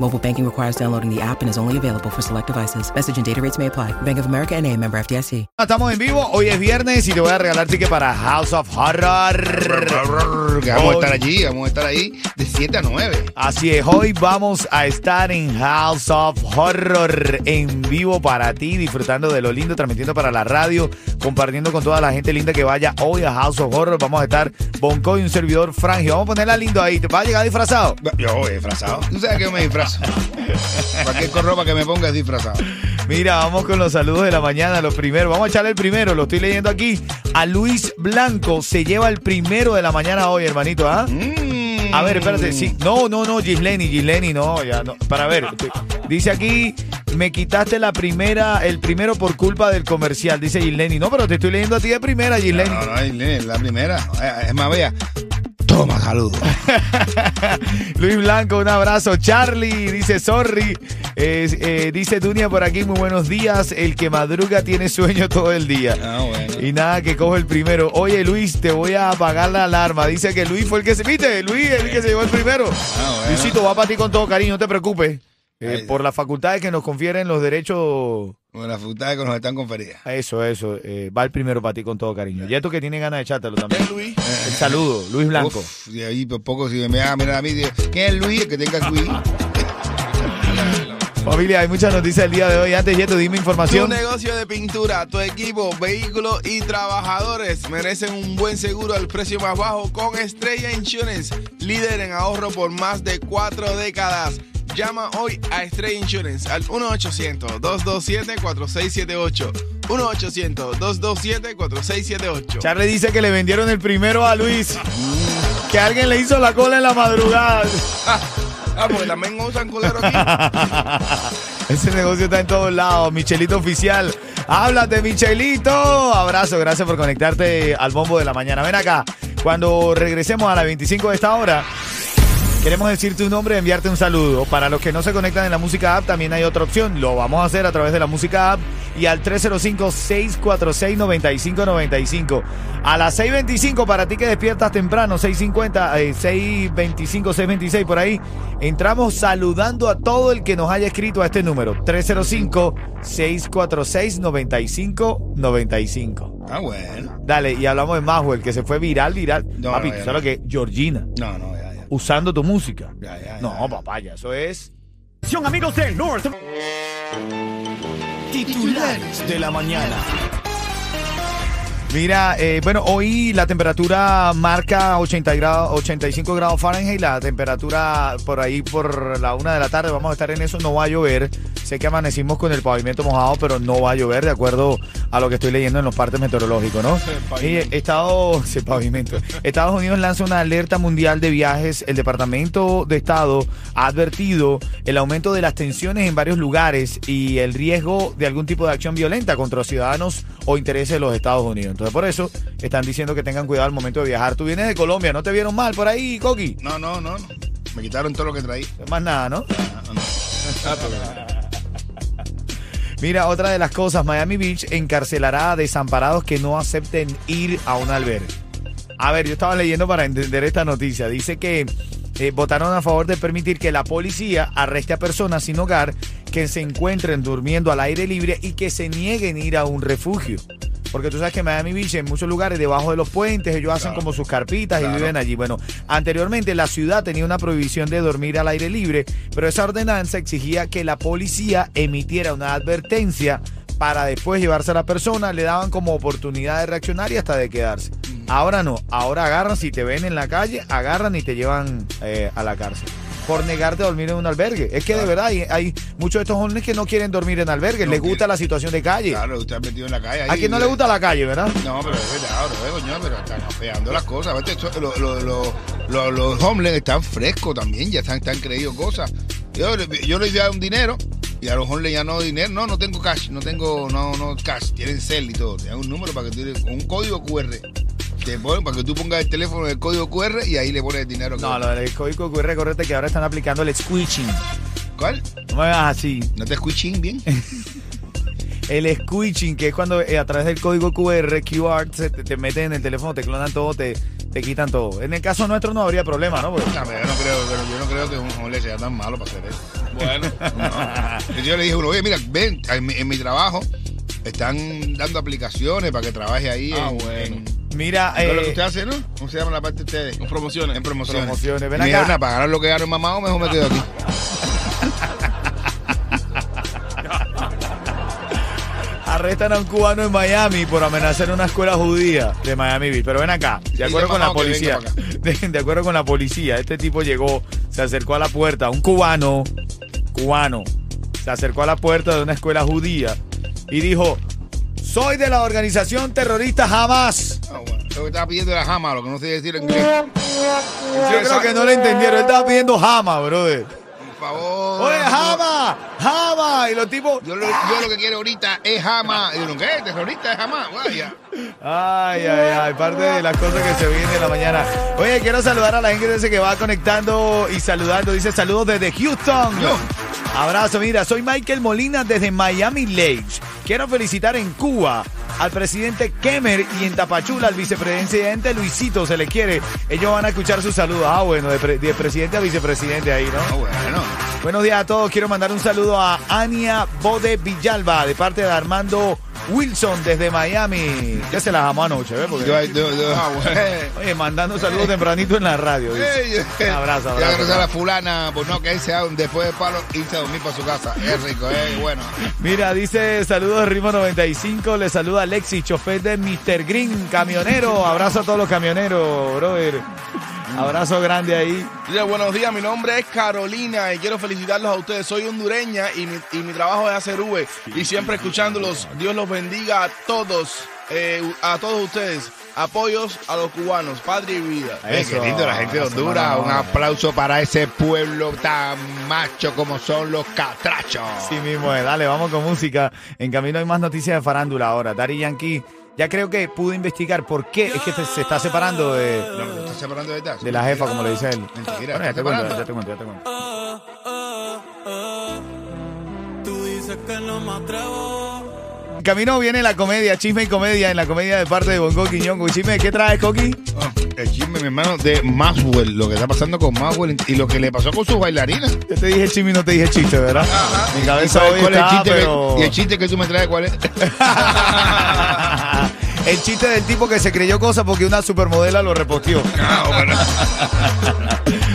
Mobile banking requires downloading the app and is only available for select devices. Message and data rates may apply. Bank of America and a member FDIC. Estamos en vivo, hoy es viernes y te voy a regalar ticket para House of Horror. Vamos a estar allí, vamos a estar ahí de 7 a 9. Así es, hoy vamos a estar en House of Horror en vivo para ti, disfrutando de lo lindo, transmitiendo para la radio, compartiendo con toda la gente linda que vaya hoy a House of Horror. Vamos a estar Bonco y un servidor Frangio. Vamos a ponerla lindo ahí. ¿Te va a llegar disfrazado? Yo voy disfrazado. Tú sabes que me disfrazo. Cualquier ropa que me ponga es disfrazado. Mira, vamos con los saludos de la mañana, los primeros. Vamos a echarle el primero, lo estoy leyendo aquí. A Luis Blanco se lleva el primero de la mañana hoy, hermanito, ¿ah? A ver, espérate, sí. No, no, no, Gisleni, Gisleni, no, ya no. Para ver, dice aquí, me quitaste la primera, el primero por culpa del comercial, dice Gisleni. No, pero te estoy leyendo a ti de primera, Gisleni. No, no, es la primera. Eh, Es más bella. Toma, saludos. Luis Blanco, un abrazo. Charlie dice sorry. Eh, eh, dice Dunia por aquí, muy buenos días. El que madruga tiene sueño todo el día. Ah, bueno. Y nada, que cojo el primero. Oye, Luis, te voy a apagar la alarma. Dice que Luis fue el que se. ¿Viste? Luis, el que se llevó el primero. Ah, bueno. Luisito, va para ti con todo cariño, no te preocupes. Eh, por las facultades que nos confieren los derechos. Bueno, las facultades que nos están conferidas. Eso, eso. eh, va el primero para ti con todo cariño. Y esto que tiene ganas de echártelo también. Luis? El saludo, Luis Blanco. Uf, y ahí por poco si me van a mirar a mí, digo, ¿quién es Luis? El que tenga Luis. Familia, hay muchas noticias el día de hoy. Antes, Yeto, dime Tu información. negocio de pintura, tu equipo, vehículos y trabajadores merecen un buen seguro al precio más bajo con Estrella Insurance, líder en ahorro por más de cuatro décadas. Llama hoy a Estrella Insurance al 1-800-227-4678. 1-800-227-4678. Charlie dice que le vendieron el primero a Luis. Que alguien le hizo la cola en la madrugada. Ah, porque también usan culero aquí. Ese negocio está en todos lados. Michelito oficial. Háblate, Michelito. Abrazo, gracias por conectarte al bombo de la mañana. Ven acá. Cuando regresemos a las 25 de esta hora, queremos decir tu nombre enviarte un saludo. Para los que no se conectan en la música app, también hay otra opción. Lo vamos a hacer a través de la música app y al 305-646-9595. A las 6.25, para ti que despiertas temprano, 6.50, eh, 6.25, 6.26, por ahí, entramos saludando a todo el que nos haya escrito a este número. 305-646-9595. Ah, bueno. Dale, y hablamos de Majo, el que se fue viral, viral. No, Papi, no, ¿tú ya sabes lo que? Georgina, No, no. Usando tu música. Ya, ya, ya. No, papá, ya eso es... amigos del norte. Titulares de la mañana. Mira, eh, bueno, hoy la temperatura marca 80 grados, 85 grados Fahrenheit, la temperatura por ahí por la una de la tarde, vamos a estar en eso, no va a llover. Sé que amanecimos con el pavimento mojado, pero no va a llover de acuerdo a lo que estoy leyendo en los partes meteorológicos, ¿no? Y Estado, sí, pavimento. Estados Unidos lanza una alerta mundial de viajes. El Departamento de Estado ha advertido el aumento de las tensiones en varios lugares y el riesgo de algún tipo de acción violenta contra los ciudadanos o intereses de los Estados Unidos. Entonces, por eso están diciendo que tengan cuidado al momento de viajar. Tú vienes de Colombia, ¿no te vieron mal por ahí, Coqui? No, no, no. no. Me quitaron todo lo que traí. Más nada, ¿no? Ah, no. Ah, pero- Mira, otra de las cosas, Miami Beach encarcelará a desamparados que no acepten ir a un albergue. A ver, yo estaba leyendo para entender esta noticia. Dice que eh, votaron a favor de permitir que la policía arreste a personas sin hogar que se encuentren durmiendo al aire libre y que se nieguen a ir a un refugio. Porque tú sabes que en Miami Beach, en muchos lugares, debajo de los puentes, ellos hacen como sus carpitas y viven allí. Bueno, anteriormente la ciudad tenía una prohibición de dormir al aire libre, pero esa ordenanza exigía que la policía emitiera una advertencia para después llevarse a la persona, le daban como oportunidad de reaccionar y hasta de quedarse. Ahora no, ahora agarran, si te ven en la calle, agarran y te llevan eh, a la cárcel. Por negarte a dormir en un albergue. Es que de verdad hay, hay muchos de estos jóvenes que no quieren dormir en albergues, No les gusta la situación de calle. Claro, usted ha metido en la calle. ahí, A quien no le gusta la calle, ¿verdad? No, pero es verdad, bro, coño, pero están afeando las cosas. Esto- lo- lo- lo- los homeless están frescos también, ya están, están creído cosas. Yo, yo les doy un dinero y a los homeless ya no dinero. No, no tengo cash, no tengo, no, no cash, tienen cel y todo. Te dan un número para que tú, con un código QR. Te ponen para que tú pongas el teléfono en el código QR y ahí le pones el dinero. que- No, lo del código QR, correcto, que ahora están aplicando el squishing. ¿Cuál? No me veas así. ¿No te escuchín bien? El squishing, que es cuando eh, a través del código QR, QR, se te, te meten en el teléfono, te clonan todo, te, te quitan todo. En el caso nuestro no habría problema, ¿no? Porque- No, pero yo no creo, pero yo no creo que un homeless sea tan malo para hacer eso. Bueno, No. Yo le dije a uno, oye, mira, ven, en mi, en mi trabajo están dando aplicaciones para que trabaje ahí. Ah, en, bueno. en- Mira, ¿Qué es lo que eh, usted hace, no? ¿Cómo se llama la parte de ustedes? con promociones. En promociones. Promociones, ven dijeron, acá. "Ah, pagaron lo que ganaron mamá o mejor me quedo aquí. arrestan a un cubano en Miami por amenazar una escuela judía de Miami Beach. Pero ven acá, de acuerdo con la policía, de, de acuerdo con la policía, este tipo llegó, se acercó a la puerta, un cubano, cubano, se acercó a la puerta de una escuela judía y dijo, soy de la organización terrorista Hamas. Ah, bueno. Lo que estaba pidiendo era jama, lo que no sé decir en inglés. Yo creo que no le entendieron, él estaba pidiendo Hamas, brother. Por favor. Oye, Hamas, Hamas. Y los tipos, Yo lo, yo lo que quiero ahorita es jama. Y yo, ¿qué? ¿Terrorista es jama? Vaya. Ay, ay, ay, parte de las cosas que se vienen en la mañana. Oye, quiero saludar a la gente que va conectando y saludando. Dice saludos desde Houston. Yo. Abrazo, mira, soy Michael Molina desde Miami Lakes. Quiero felicitar en Cuba al presidente Kemer y en Tapachula al vicepresidente Luisito, se le quiere. Ellos van a escuchar sus saludos. Ah, bueno, de, pre- de presidente a vicepresidente ahí, ¿no? Ah, bueno. Buenos días a todos. Quiero mandar un saludo a Ania Bode Villalba de parte de Armando Wilson desde Miami. Que se las amó anoche, ¿ves? Porque- Yo, yo, yo. Ah, bueno. Oye, mandando saludos tempranito en la radio. dice. Un abrazo, abrazo. quiero ser a la fulana, pues no, que él sea después del palo, irse a dormir para su casa. Es rico, es bueno. Mira, dice saludos de Ritmo 95. Le saluda Alexis, chofer de Mr. Green, camionero. Abrazo a todos los camioneros, brother. Abrazo grande ahí. Dice, buenos días, mi nombre es Carolina y quiero felicitarlos a ustedes. Soy hondureña y mi, y mi trabajo es hacer V y siempre escuchándolos. Dios los bendiga a todos, eh, a todos ustedes. Apoyos a los cubanos, patria y vida. Eso. qué lindo la gente de Honduras. Un aplauso para ese pueblo tan macho como son los catrachos. Sí mismo es. Dale, vamos con música. En camino hay más noticias de farándula ahora. Daddy Yankee ya creo que pudo investigar por qué es que se está separando de, No, ¿lo estás separando de de la jefa, como le dice él. Mentira, Bueno, ya ¿está te cuento, separando? ya te cuento, ya te cuento. Tú dices que no me atrevo. En camino viene la comedia, chisme y comedia, en la comedia de parte de Bongo Quiñón. Chisme, ¿qué traes, Coqui? Oh, el chisme, mi hermano, de Maxwell. Lo que está pasando con Maxwell y lo que le pasó con sus bailarinas. Yo te dije chisme y no te dije chiste, ¿verdad? Mi ¿Y cabeza hoy cuál es el está, chiste que- pero... y el chiste que tú me traes, ¿cuál es? El chiste del tipo que se creyó cosas porque una supermodela lo reposteó. Ah.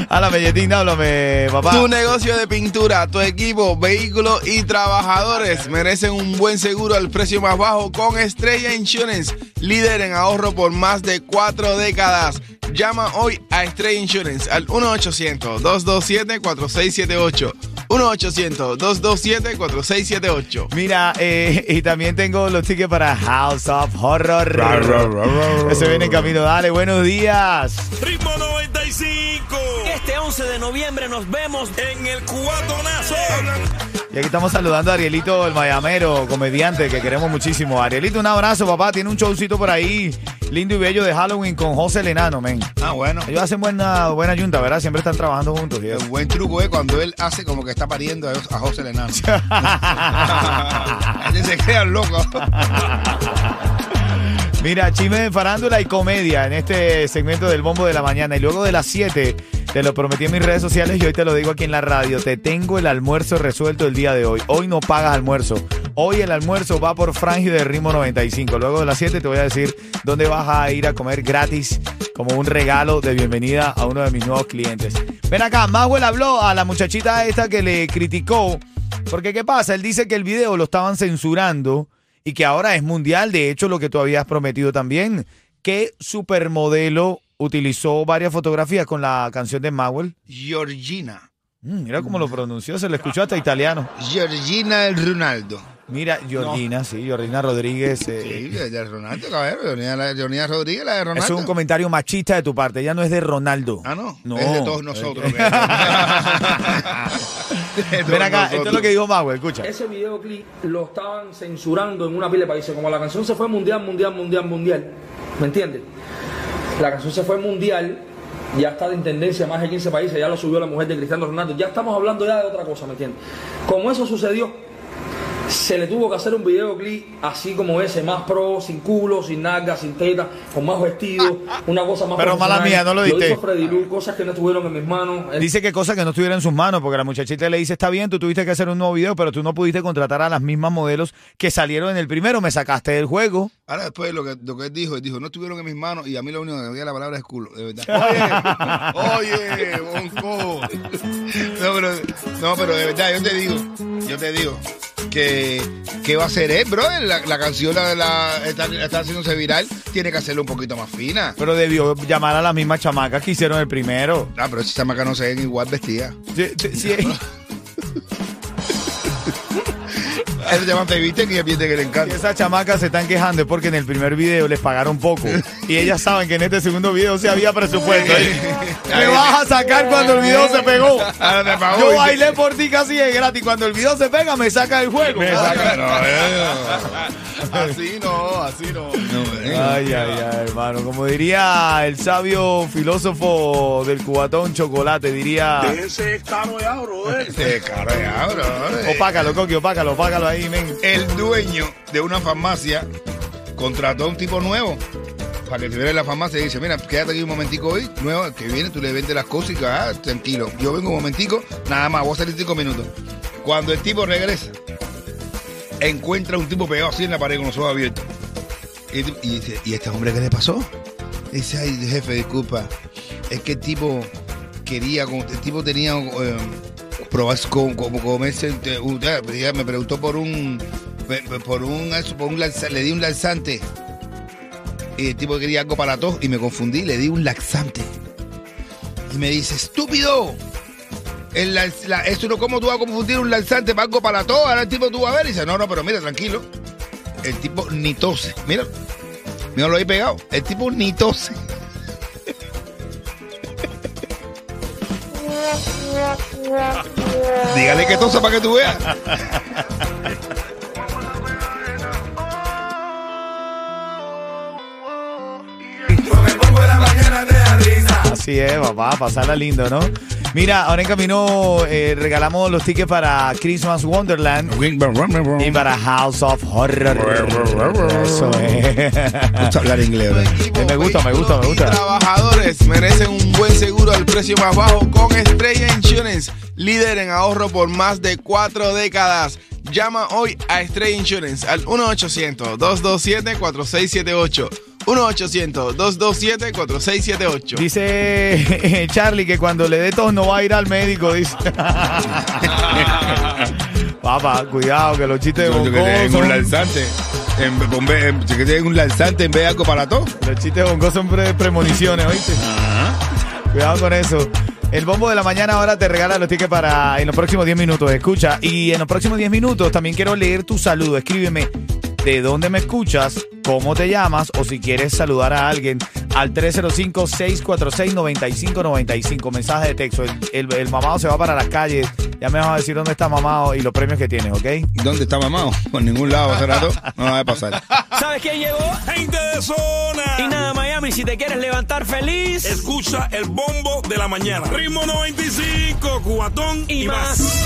Háblame, Yetín, háblame, papá. Tu negocio de pintura, tu equipo, vehículos y trabajadores merecen un buen seguro al precio más bajo con Estrella Insurance, líder en ahorro por más de cuatro décadas. Llama hoy a Estrella Insurance al 1-800-227-4678. 1-800-227-4678. Mira, eh, y también tengo los tickets para House of Horror. Ese viene en camino. Dale, buenos días. Ritmo 95. Este 11 de noviembre nos vemos en el Cubatonazo. Y aquí estamos saludando a Arielito, el mayamero, comediante, que queremos muchísimo. Arielito, un abrazo, papá. Tiene un showcito por ahí, lindo y bello de Halloween con José Lenano, men. Ah, bueno. Ellos hacen buena, buena junta, ¿verdad? Siempre están trabajando juntos. El buen truco es cuando él hace como que está pariendo a a José Lenano. Él se crea loco. Mira, chisme de farándula y comedia en este segmento del bombo de la mañana. Y luego de las 7, te lo prometí en mis redes sociales y hoy te lo digo aquí en la radio. Te tengo el almuerzo resuelto el día de hoy. Hoy no pagas almuerzo. Hoy el almuerzo va por Frangio de Ritmo 95. Luego de las 7 te voy a decir dónde vas a ir a comer gratis como un regalo de bienvenida a uno de mis nuevos clientes. Ven acá, Mahuel habló a la muchachita esta que le criticó. Porque, ¿qué pasa? Él dice que el video lo estaban censurando y que ahora es mundial. De hecho, lo que tú habías prometido también. ¿Qué supermodelo utilizó varias fotografías con la canción de Mawel? Georgina. Mm, mira cómo lo pronunció, se le escuchó hasta italiano. Georgina Ronaldo. Mira, Georgina, sí, Georgina Rodríguez. eh, Sí, de de Ronaldo, caballero. Georgina, Rodríguez, la de Ronaldo. es un comentario machista de tu parte. Ella no es de Ronaldo. Ah, no. No. Es de todos nosotros. que es. De todos Ven acá, esto es lo que dijo Mago, escucha. Ese videoclip lo estaban censurando en una pila de países. Como la canción se fue mundial, mundial, mundial, mundial. ¿Me entiendes? La canción se fue mundial, ya está en tendencia en más de 15 países, ya lo subió la mujer de Cristiano Ronaldo. Ya estamos hablando ya de otra cosa, ¿me entiendes? Como eso sucedió, se le tuvo que hacer un videoclip así como ese, más pro, sin culo, sin nalga, sin teta, con más vestido, una cosa más Pero mala mía, no lo diste. hizo Freddy Lu, cosas que no estuvieron en mis manos. Eh, Dice que cosas que no estuvieran en sus manos, porque la muchachita le dice, está bien, tú tuviste que hacer un nuevo video, pero tú no pudiste contratar a las mismas modelos que salieron en el primero, me sacaste del juego. Ahora después lo que, lo que él dijo, él dijo, no estuvieron en mis manos y a mí lo único que me veía la palabra es culo, de verdad. Oye, oye, Bonco. No, pero, no, pero de verdad, yo te digo, yo te digo que, ¿qué va a hacer él, bro? La, la canción la, la- está, está haciéndose viral, tiene que hacerlo un poquito más fina. Pero debió llamar a las mismas chamacas que hicieron el primero. Ah, pero esas chamacas no se ven igual vestidas. Sí, sí, sí, Esas chamacas te visten y el que le encanta. esas chamacas se están quejando es porque en el primer video les pagaron poco. Y ellas saben que en este segundo video sí había presupuesto. Me vas a sacar cuando el video se pegó. Pagó Yo bailé por ti casi de gratis. Cuando el video se pega, me saca del juego. Me saca- no, eh, Así no, así no. no, eh. Ay, ay, ay, hermano. Como diría el sabio filósofo del cubatón chocolate, diría. Ese es caro ya, brother. Se carga, bro. Opácalo, Coqui, opácalo, opácalo ahí, men. El dueño de una farmacia contrató a un tipo nuevo para que estuviera en la farmacia y dice, mira, quédate aquí un momentico hoy, nuevo, que viene, tú le vendes las cosas y que, ah, tranquilo, yo vengo un momentico, nada más, voy a salir cinco minutos. Cuando el tipo regresa, encuentra un tipo pegado así en la pared con los ojos abiertos. Y, dice, ¿y este hombre qué le pasó? Dice, ay, jefe, disculpa, es que el tipo quería, el tipo tenía... eh, probar como comerse me preguntó por un por un por un lanza- le di un laxante y el tipo quería algo para la tos y me confundí le di un laxante y me dice estúpido el la- esto no cómo tú vas a confundir un para algo para la tos ahora el tipo tú vas a ver y dice no no pero mira tranquilo el tipo ni tose. Mira mira lo ahí pegado. El tipo ni tose. Dígale que tosa para que tú veas. Así es, papá, pasarla lindo, ¿no? Mira, ahora en camino eh, regalamos los tickets para Christmas Wonderland y para House of Horror. Eso es. gusta hablar inglés. Equipo, Me gusta, me gusta, me gusta. Trabajadores merecen un buen seguro al precio más bajo con Estrella Insurance, líder en ahorro por más de cuatro décadas. Llama hoy a Estrella Insurance al 1-800-227-4678. 1-800-227-4678. Dice Charlie que cuando le dé tos no va a ir al médico, dice. Papá, cuidado, que los chistes de Yo que te den Bongo un son, lanzante. En, en vez- en- que te den un lanzante en vez de algo para tos. los chistes de Bongo son pre- premoniciones, ¿oíste? Cuidado con eso. El bombo de la mañana ahora te regala los tickets para en los próximos 10 minutos. Escucha, y en los próximos 10 minutos también quiero leer tu saludo. Escríbeme de dónde me escuchas, cómo te llamas o si quieres saludar a alguien al 305-646-9595. Mensaje de texto. El, el- el mamado se va para las calles. Ya me vas a decir dónde está mamado y los premios que tienes, ¿ok? ¿Dónde está mamado? Por ningún lado hace rato. No va a pasar. ¿Sabes quién llegó? Gente de zona. Y nada, Miami, si te quieres levantar feliz. Escucha el bombo de la mañana. Ritmo 95, cubatón y, Y más. más.